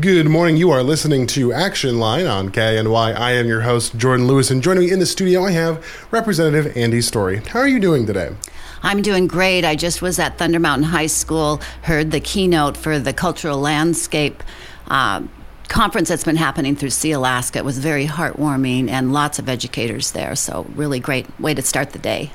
Good morning. You are listening to Action Line on KINY. I am your host, Jordan Lewis, and joining me in the studio, I have Representative Andi Story. How are you doing today? I'm doing great. I just was at Thunder Mountain High School, heard the keynote for the cultural landscape. Uh, conference that's been happening through Sealaska. It was very heartwarming and lots of educators there. So really great way to start the day.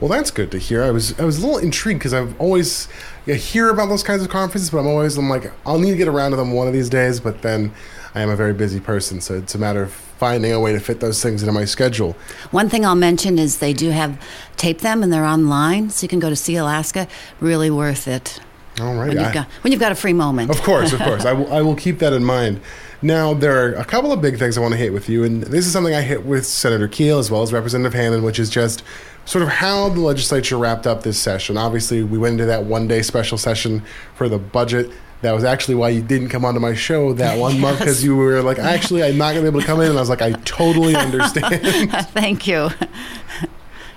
Well, that's good to hear. I was I was a little intrigued because I've always hear about those kinds of conferences, but I'm always I'm like I'll need to get around to them one of these days. But then I am a very busy person, so it's a matter of finding a way to fit those things into my schedule. One thing I'll mention is they do have tape them and they're online, so you can go to Sealaska. Really worth it. All right. When you've, got, when you've got a free moment. Of course, of course. I, w- I will keep that in mind. Now, there are a couple of big things I want to hit with you, and this is something I hit with Senator Kiehl as well as Representative Hannan, which is just sort of how the legislature wrapped up this session. Obviously, we went into that one day special session for the budget. That was actually why you didn't come onto my show that one yes. month because you were like, actually, I'm not going to be able to come in. And I was like, I totally understand. Thank you.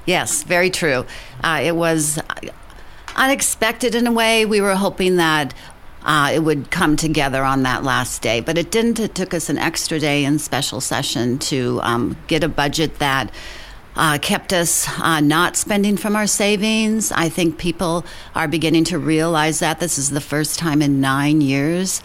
yes, very true. Uh, it was unexpected in a way. We were hoping that uh, it would come together on that last day, but it didn't. It took us an extra day in special session to um, get a budget that uh, kept us uh, not spending from our savings. I think people are beginning to realize that this is the first time in nine years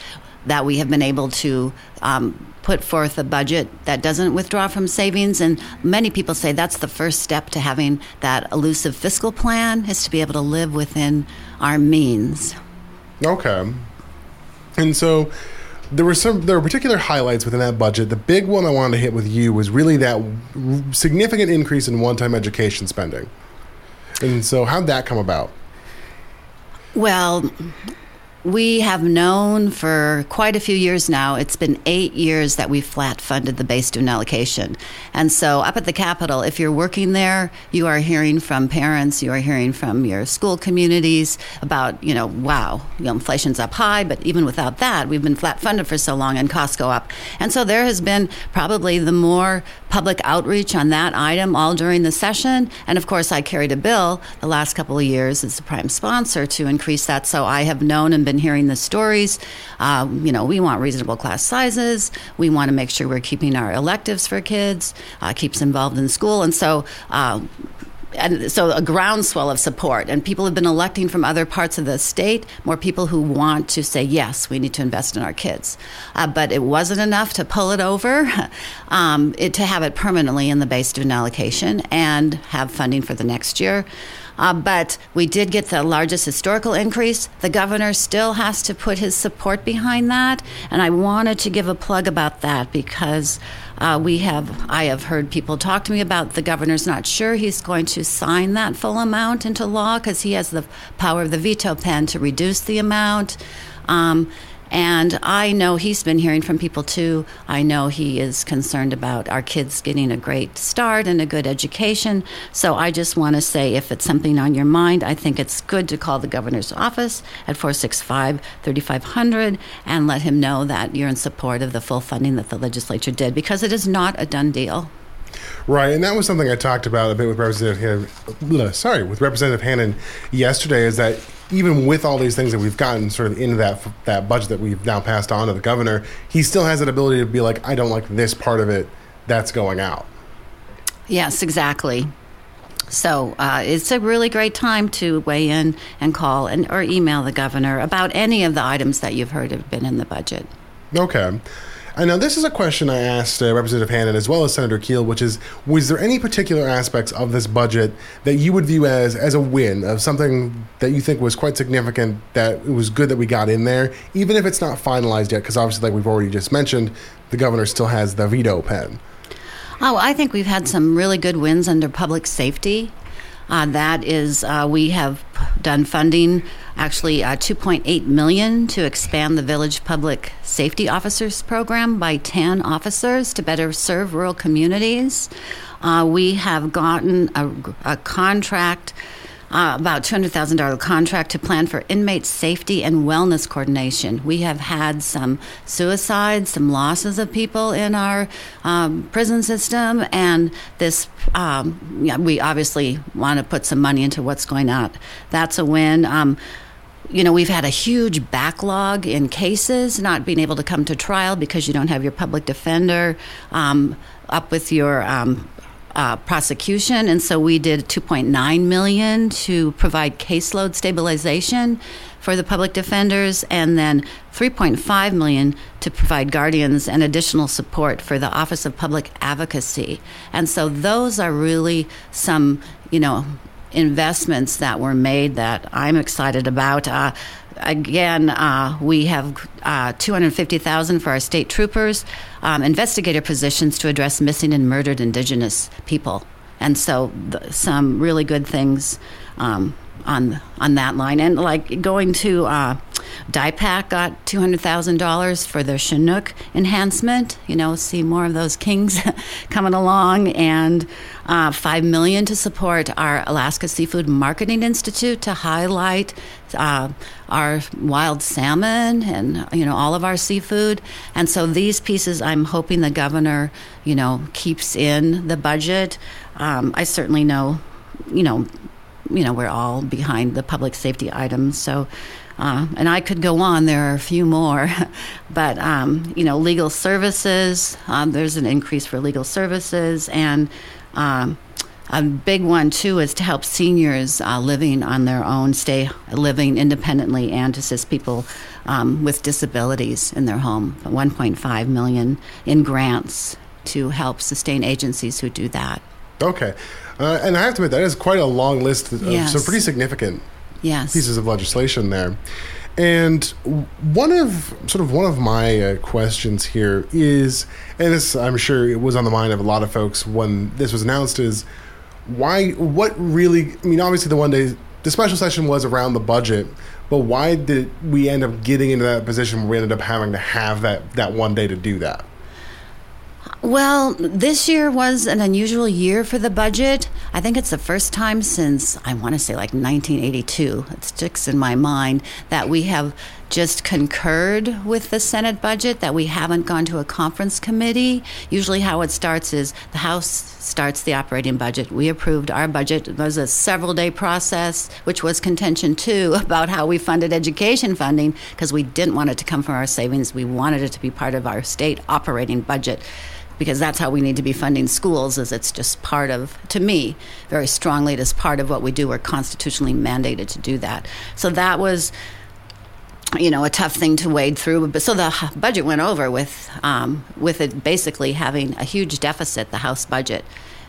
that we have been able to um, put forth a budget that doesn't withdraw from savings. And many people say that's the first step to having that elusive fiscal plan is to be able to live within our means. Okay. And so there were some there were particular highlights within that budget. The big one I wanted to hit with you was really that significant increase in one-time education spending. And so how'd that come about? Well, we have known for quite a few years now. It's been eight years that we flat funded the base student allocation. And so, up at the Capitol, if you're working there, you are hearing from parents, you are hearing from your school communities about, you know, wow, you know, inflation's up high, but even without that, we've been flat funded for so long and costs go up. And so, there has been probably the more public outreach on that item all during the session. And of course, I carried a bill the last couple of years as the prime sponsor to increase that. So, I have known and been been hearing the stories. Um, you know, we want reasonable class sizes. We want to make sure we're keeping our electives for kids, uh, keeps involved in school, and so. Uh, and so a groundswell of support and people have been electing from other parts of the state more people who want to say yes we need to invest in our kids uh, but it wasn't enough to pull it over um, it, to have it permanently in the base student allocation and have funding for the next year uh, but we did get the largest historical increase. The governor still has to put his support behind that. And I wanted to give a plug about that because uh, we have, I have heard people talk to me about the governor's not sure he's going to sign that full amount into law because he has the power of the veto pen to reduce the amount. Um, and I know he's been hearing from people too. I know he is concerned about our kids getting a great start and a good education. So I just want to say if it's something on your mind, I think it's good to call the governor's office at 465 3500 and let him know that you're in support of the full funding that the legislature did because it is not a done deal. Right, and that was something I talked about a bit with Representative sorry, with Representative Hannan yesterday. Is that even with all these things that we've gotten sort of into that that budget that we've now passed on to the governor, he still has that ability to be like, I don't like this part of it, that's going out. Yes, exactly. So uh, it's a really great time to weigh in and call and or email the governor about any of the items that you've heard have been in the budget. Okay. I know this is a question I asked uh, Representative Hannan as well as Senator Kiehl, which is: Was there any particular aspects of this budget that you would view as as a win of something that you think was quite significant that it was good that we got in there, even if it's not finalized yet? Because obviously, like we've already just mentioned, the governor still has the veto pen. Oh, I think we've had some really good wins under public safety. Uh, that is, uh, we have done funding, actually uh, 2.8 million to expand the village public safety officers program by 10 officers to better serve rural communities. Uh, we have gotten a, a contract uh, about $200,000 contract to plan for inmate safety and wellness coordination. We have had some suicides, some losses of people in our um, prison system, and this, um, yeah, we obviously want to put some money into what's going on. That's a win. Um, you know, we've had a huge backlog in cases not being able to come to trial because you don't have your public defender um, up with your um, uh, prosecution, and so we did 2.9 million to provide caseload stabilization for the public defenders, and then 3.5 million to provide guardians and additional support for the Office of Public Advocacy. And so those are really some, you know, investments that were made that I'm excited about. Uh, again, uh, we have uh, 250,000 for our state troopers, um, investigator positions to address missing and murdered Indigenous people, and so the, some really good things um, on on that line. And like going to uh, DIPAC got two hundred thousand dollars for their Chinook enhancement. You know, see more of those kings coming along, and uh, five million to support our Alaska Seafood Marketing Institute to highlight uh, our wild salmon and you know all of our seafood. And so these pieces, I'm hoping the governor, you know, keeps in the budget. Um, I certainly know, you know you know, we're all behind the public safety items. So, uh, and I could go on. There are a few more, but um, you know, legal services. Um, there's an increase for legal services, and um, a big one too is to help seniors uh, living on their own, stay living independently, and to assist people um, with disabilities in their home. 1.5 million in grants to help sustain agencies who do that. Okay. Uh, and I have to admit, that is quite a long list of Yes. some pretty significant Yes. pieces of legislation there. And one of sort of one of my uh, questions here is, and this I'm sure it was on the mind of a lot of folks when this was announced, is why? What really? I mean, obviously the one day the special session was around the budget, but why did we end up getting into that position where we ended up having to have that that one day to do that? Well, this year was an unusual year for the budget. I think it's the first time since, I want to say like 1982, it sticks in my mind, that we have just concurred with the Senate budget, that we haven't gone to a conference committee. Usually, how it starts is the House starts the operating budget. We approved our budget. It was a several day process, which was contention too about how we funded education funding because we didn't want it to come from our savings. We wanted it to be part of our state operating budget because that's how we need to be funding schools is it's just part of to me very strongly it is part of what we do. We're constitutionally mandated to do that. So that was you know a tough thing to wade through. But so the budget went over with um, with it basically having a huge deficit the house budget.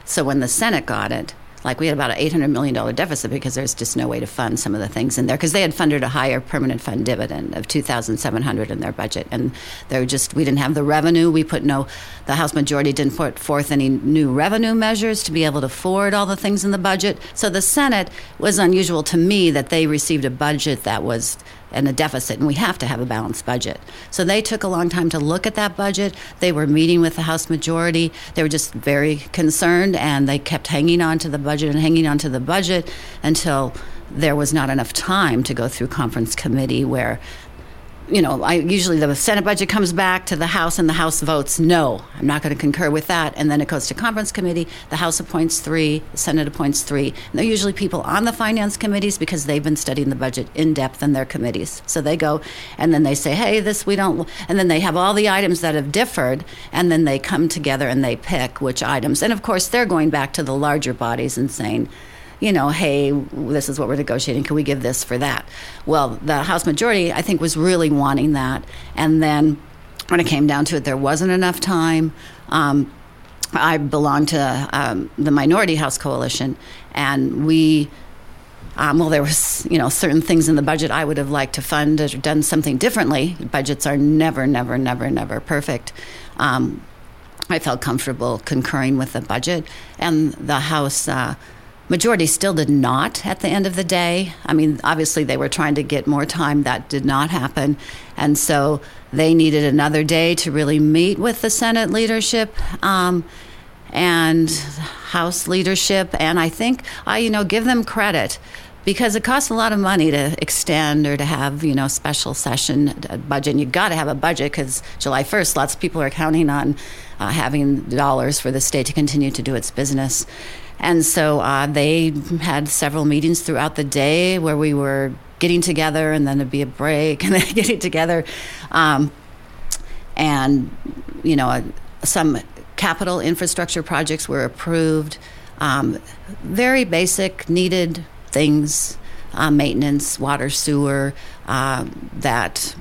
So when the senate got it like we had about an $800 million deficit because there's just no way to fund some of the things in there because they had funded a higher permanent fund dividend of 2700 in their budget. And they're just we didn't have the revenue. We put no the house majority didn't put forth any new revenue measures to be able to afford all the things in the budget. So the senate was unusual to me that they received a budget that was and a deficit, and we have to have a balanced budget. So they took a long time to look at that budget. They were meeting with the House majority. They were just very concerned, and they kept hanging on to the budget and hanging on to the budget until there was not enough time to go through conference committee where you know, I usually the Senate budget comes back to the House and the House votes no. I'm not going to concur with that, and then it goes to conference committee. The House appoints three, the Senate appoints three. And they're usually people on the finance committees because they've been studying the budget in depth in their committees. So they go and then they say, hey, this we don't, and then they have all the items that have differed, and then they come together and they pick which items. And of course, they're going back to the larger bodies and saying you know, hey, this is what we're negotiating. Can we give this for that? Well, the House majority, I think, was really wanting that. And then when it came down to it, there wasn't enough time. Um, I belong to um, the Minority House Coalition, and we. Um, well, there was, you know, certain things in the budget I would have liked to fund or done something differently. Budgets are never, never, never, never perfect. Um, I felt comfortable concurring with the budget, and the House uh, majority still did not at the end of the day. I mean, obviously, they were trying to get more time. That did not happen. And so they needed another day to really meet with the Senate leadership. Um, and House leadership, and I think I, you know, give them credit because it costs a lot of money to extend or to have you know special session uh, budget. And you got to have a budget because July first, lots of people are counting on uh, having dollars for the state to continue to do its business. And so uh, they had several meetings throughout the day where we were getting together, and then it'd be a break, and then getting together, um, and you know, some capital infrastructure projects were approved. Um, very basic, needed things, uh, maintenance, water, sewer, uh, that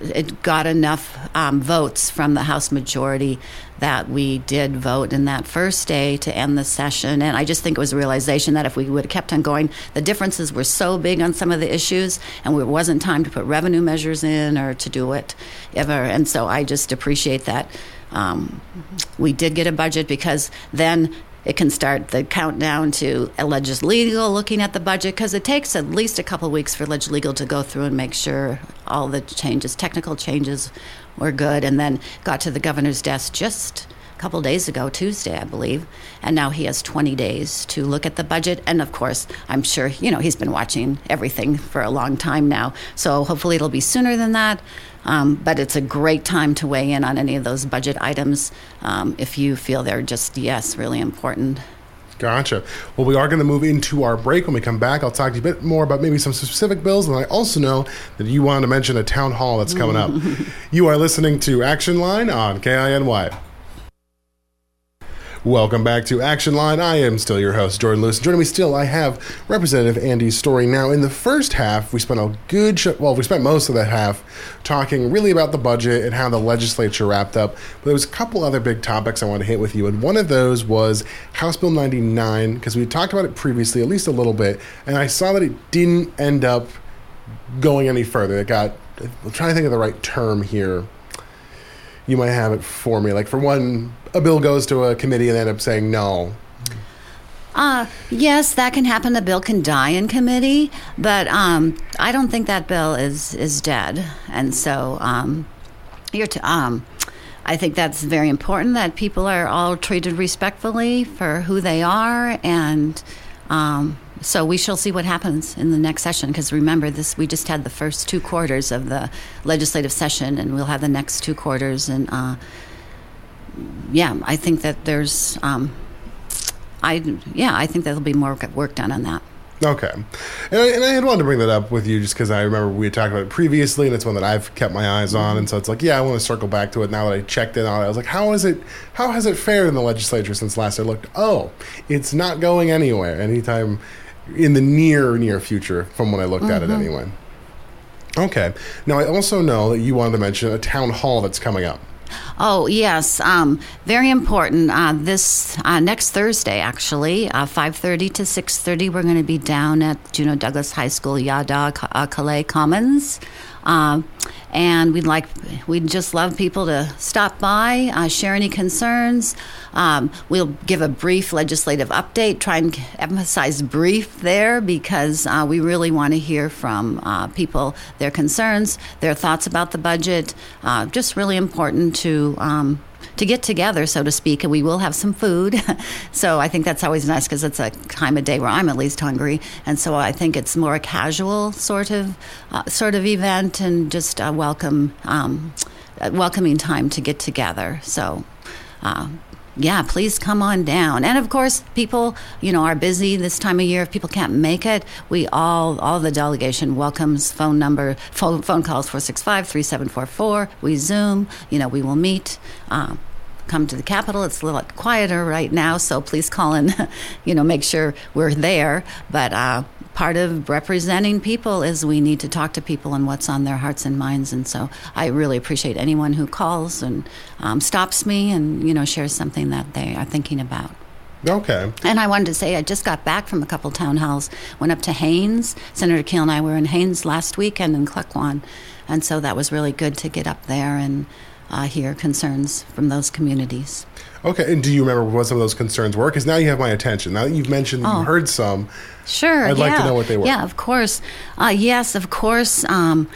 it got enough um, votes from the House majority that we did vote in that first day to end the session. And I just think it was a realization that if we would have kept on going, the differences were so big on some of the issues, and it wasn't time to put revenue measures in or to do it ever. And so I just appreciate that. Um, we did get a budget because then it can start the countdown to legal looking at the budget because it takes at least a couple weeks for legal to go through and make sure all the changes, technical changes, were good. And then got to the governor's desk just a couple days ago, Tuesday, I believe. And now he has 20 days to look at the budget. And of course, I'm sure, you know, he's been watching everything for a long time now. So hopefully it'll be sooner than that. Um, but it's a great time to weigh in on any of those budget items um, if you feel they're just, yes, really important. Gotcha. Well, we are going to move into our break. When we come back, I'll talk to you a bit more about maybe some specific bills. And I also know that you wanted to mention a town hall that's coming up. you are listening to Action Line on KINY. Welcome back to Action Line. I am still your host, Jordan Lewis. Joining me still, I have Representative Andi Story. Now, in the first half, we spent a good, sh- well, we spent most of that half talking really about the budget and how the legislature wrapped up. But there was a couple other big topics I want to hit with you, and one of those was House Bill 99 because we talked about it previously, at least a little bit, and I saw that it didn't end up going any further. It got, I'm trying to think of the right term here you might have it for me. Like for one, a bill goes to a committee and they end up saying no. Uh, yes, that can happen. The bill can die in committee, but um, I don't think that bill is is dead. And so um, you're t- um, I think that's very important that people are all treated respectfully for who they are and um, so we shall see what happens in the next session because remember this we just had the first two quarters of the legislative session and we'll have the next two quarters and uh, yeah i think that there's um, i yeah i think there'll be more work done on that Okay. And I, and I, had wanted to bring that up with you just because I remember we had talked about it previously, and it's one that I've kept my eyes on. And so it's like, yeah, I want to circle back to it now that I checked in on it. I was like, how is it? How has it fared in the legislature since last I looked? Oh, it's not going anywhere anytime in the near near future from when I looked mm-hmm. at it mm-hmm. anyway. Okay. Now I also know that you wanted to mention a town hall that's coming up. Oh yes, um, very important. Uh, this uh, next Thursday, actually, uh, five thirty to six thirty, we're going to be down at Juneau Douglas High School, Yada uh, Calais Commons. Um, and we'd like we'd just love people to stop by, uh, share any concerns. Um, we'll give a brief legislative update, try and emphasize brief there because uh, we really want to hear from uh, people their concerns, their thoughts about the budget. Uh, just really important to um, to get together, so to speak, and we will have some food. so I think that's always nice because it's a time of day where I'm at least hungry, and so I think it's more a casual sort of uh, sort of event and just a welcome um, a welcoming time to get together. So. Uh, yeah, please come on down. And of course, people, you know, are busy this time of year. If people can't make it, we all, all the delegation welcomes phone number, phone, phone calls 465 3744. We Zoom, you know, we will meet. Um, come to the Capitol. It's a little quieter right now, so please call and, you know, make sure we're there. But uh, part of representing people is we need to talk to people and what's on their hearts and minds. And so I really appreciate anyone who calls and um, stops me and, you know, shares something that they are thinking about. Okay. And I wanted to say I just got back from a couple town halls. Went up to Haines. Senator Kiehl and I were in Haines last weekend in Klukwan, and so that was really good to get up there and uh, hear concerns from those communities. Okay, and do you remember what some of those concerns were? Because now you have my attention. Now that you've mentioned, oh. you heard some. Sure. I'd yeah. like to know what they were. Yeah, of course. Uh, yes, of course. Um,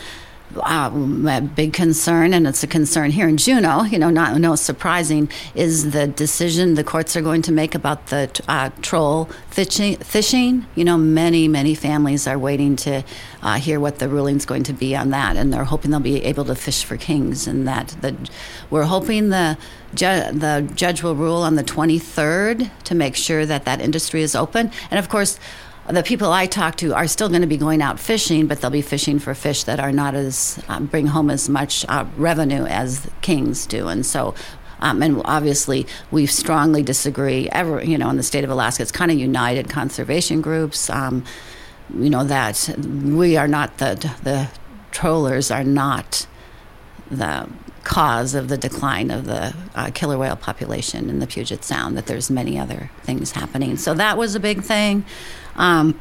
uh, a big concern, and it's a concern here in Juneau. You know, not no surprising is the decision the courts are going to make about the uh, troll fishing, fishing. You know, many many families are waiting to uh, hear what the ruling is going to be on that, and they're hoping they'll be able to fish for kings, and that the we're hoping the ju- the judge will rule on the 23rd to make sure that that industry is open, and of course the people I talk to are still going to be going out fishing, but they'll be fishing for fish that are not as um, bring home as much uh, revenue as kings do, and so. Um, and obviously, we strongly disagree. Ever, you know, in the state of Alaska, it's kind of united conservation groups. Um, you know that we are not the the trollers are not the cause of the decline of the uh, killer whale population in the Puget Sound. That there's many other things happening. So that was a big thing. Um,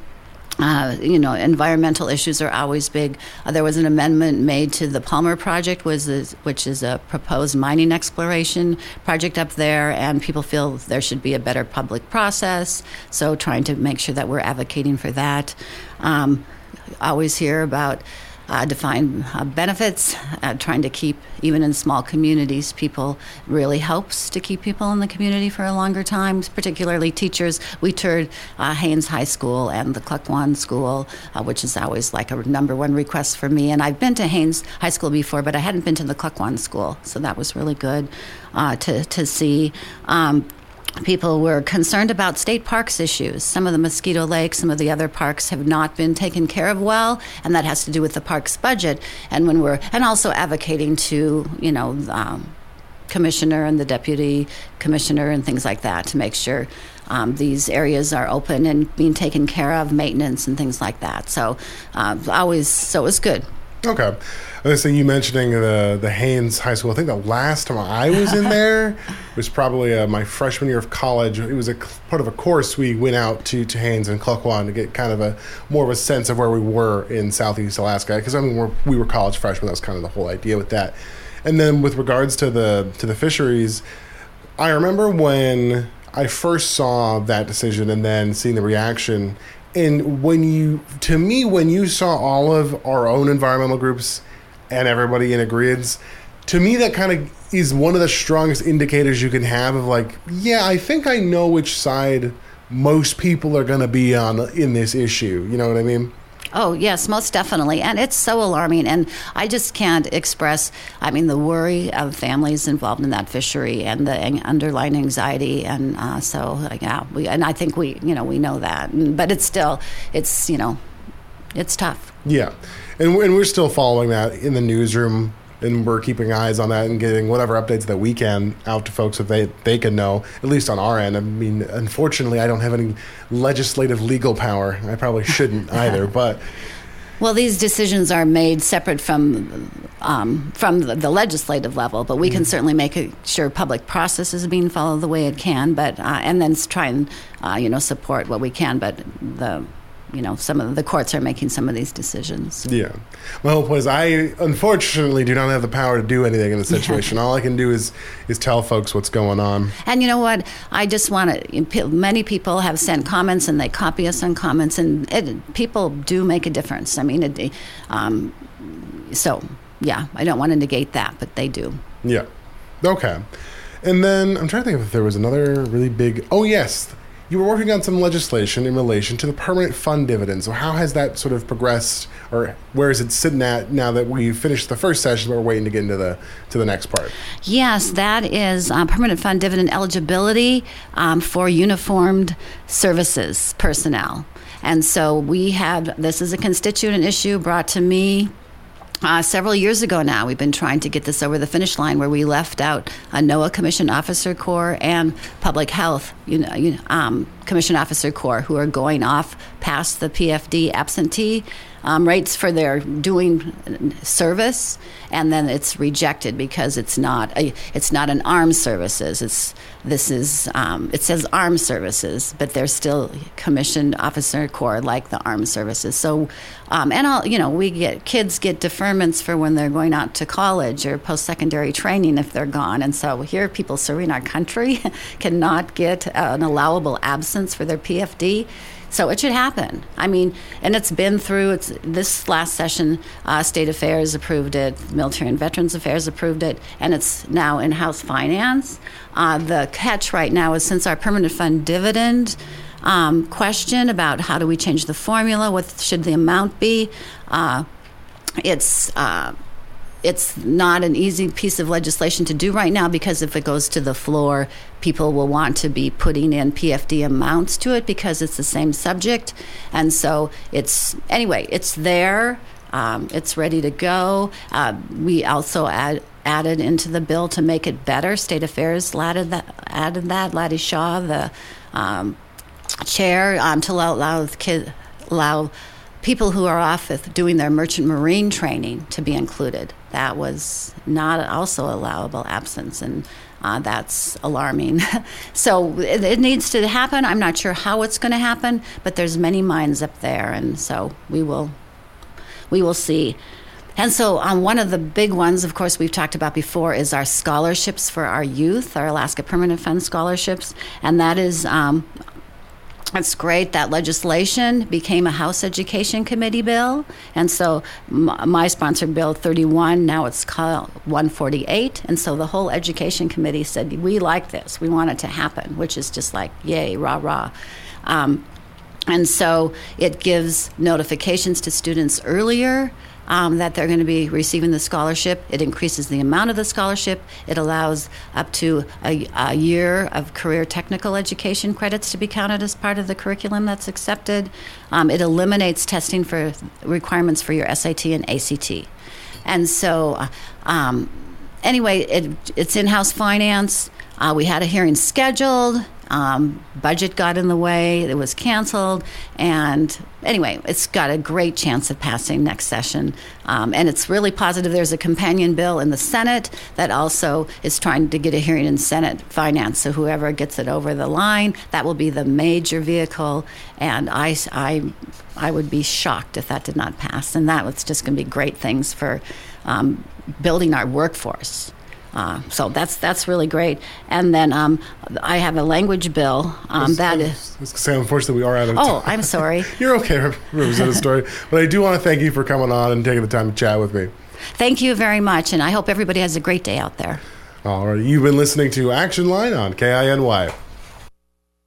uh, you know, environmental issues are always big. Uh, there was an amendment made to the Palmer Project, was which is a proposed mining exploration project up there, and people feel there should be a better public process. So, trying to make sure that we're advocating for that. Um, always hear about uh, define uh, benefits, uh, trying to keep, even in small communities, people really helps to keep people in the community for a longer time, particularly teachers. We toured uh, Haines High School and the Klukwan School, uh, which is always like a number one request for me. And I've been to Haines High School before, but I hadn't been to the Klukwan School, so that was really good uh, to, to see. Um, people were concerned about state parks issues. Some of the Mosquito Lake, some of the other parks have not been taken care of well, and that has to do with the parks budget. And when we're and also advocating to you know. Um, commissioner and the deputy commissioner and things like that to make sure um, these areas are open and being taken care of, maintenance and things like that. So, uh, always, so it was good. Okay. I you mentioning the the Haines High School. I think the last time I was in there was probably uh, my freshman year of college. It was a part of a course we went out to to Haines and Klukwan to get kind of a more of a sense of where we were in Southeast Alaska. Because I mean, we're, we were college freshmen. That was kind of the whole idea with that. And then with regards to the to the fisheries, I remember when I first saw that decision and then seeing the reaction. And when you, to me, when you saw all of our own environmental groups and everybody in agreement, to me that kind of is one of the strongest indicators you can have of like, yeah, I think I know which side most people are going to be on in this issue. You know what I mean? Oh, yes, most definitely. And it's so alarming. And I just can't express, I mean, the worry of families involved in that fishery and the underlying anxiety. And uh, so, yeah, we, and I think we, you know, we know that. But it's still, it's, you know, it's tough. Yeah. And, and we're still following that in the newsroom and we're keeping eyes on that and getting whatever updates that we can out to folks so they they can know at least on our end. I mean, unfortunately, I don't have any legislative legal power. I probably shouldn't either, but. Well, these decisions are made separate from um, from the, the, legislative level, but we can certainly make sure public process is being followed the way it can. But uh, and then try and uh, you know support what we can. But the you know some of the courts are making some of these decisions. Yeah, my whole point is I unfortunately do not have the power to do anything in the situation. All I can do is is tell folks what's going on. And you know what? I just want to. Many people have sent comments and they copy us on comments, and it, people do make a difference. I mean, it, um, so yeah, I don't want to negate that, but they do. Yeah. Okay. And then I'm trying to think if there was another really big. Oh yes, you were working on some legislation in relation to the permanent fund dividend. So how has that sort of progressed, or where is it sitting at now that we finished the first session? but We're waiting to get into the to the next part. Yes, that is um, permanent fund dividend eligibility um, for uniformed services personnel. And so we have this is a constituent issue brought to me uh, several years ago now, we've been trying to get this over the finish line where we left out a NOAA Commission Officer Corps and Public Health you know, you know um, Commission Officer Corps who are going off past the PFD absentee um, rates for their doing service, and then it's rejected because it's not a, it's not an armed services. It's this is um, it says armed services, but they're still commissioned officer corps like the armed services. So, um, and all you know, we get kids get deferments for when they're going out to college or post secondary training if they're gone, and so here people serving our country cannot get an allowable absence for their PFD. So it should happen. I mean, and it's been through. It's this last session. Uh, State Affairs approved it. Military and Veterans Affairs approved it, and it's now in House Finance. Uh, the catch right now is since our permanent fund dividend. Um, question about how do we change the formula? What should the amount be? Uh, it's uh, it's not an easy piece of legislation to do right now because if it goes to the floor, people will want to be putting in PFD amounts to it because it's the same subject. And so it's, anyway, it's there. Um, it's ready to go. Uh, we also add, added into the bill to make it better. State Affairs added that. Added that. Laddie Shaw, the um, chair, um, to allow allow, allow people who are off with doing their merchant marine training to be included. That was not also allowable absence, and uh, that's alarming. so it, it, needs to happen. I'm not sure how it's going to happen, but there's many minds up there, and so we will we will see. And so, um, one of the big ones, of course, we've talked about before is our scholarships for our youth, our Alaska Permanent Fund scholarships. And that is um, it's great that legislation became a House Education Committee bill. And so my sponsored bill 31, now it's called 148. And so the whole Education Committee said, we like this. We want it to happen, which is just like, yay, rah, rah. Um, and so it gives notifications to students earlier um, that they're going to be receiving the scholarship. It increases the amount of the scholarship. It allows up to a, a, year of career technical education credits to be counted as part of the curriculum that's accepted. Um, it eliminates testing for requirements for your SAT and ACT. And so, uh, um, anyway, it, it's in house finance. Uh, we had a hearing scheduled. Um, budget got in the way, it was canceled. And anyway, it's got a great chance of passing next session. Um, and it's really positive. There's a companion bill in the Senate that also is trying to get a hearing in Senate finance. So whoever gets it over the line, that will be the major vehicle. And I, I, I would be shocked if that did not pass. And that was just going to be great things for um, building our workforce. Uh, so that's that's really great. And then um, I have a language bill um, that is. Say, unfortunately, we are out of. Oh, I'm sorry. You're okay, Representative Story. But I do want to thank you for coming on and taking the time to chat with me. Thank you very much, and I hope everybody has a great day out there. All right, you've been listening to Action Line on KINY.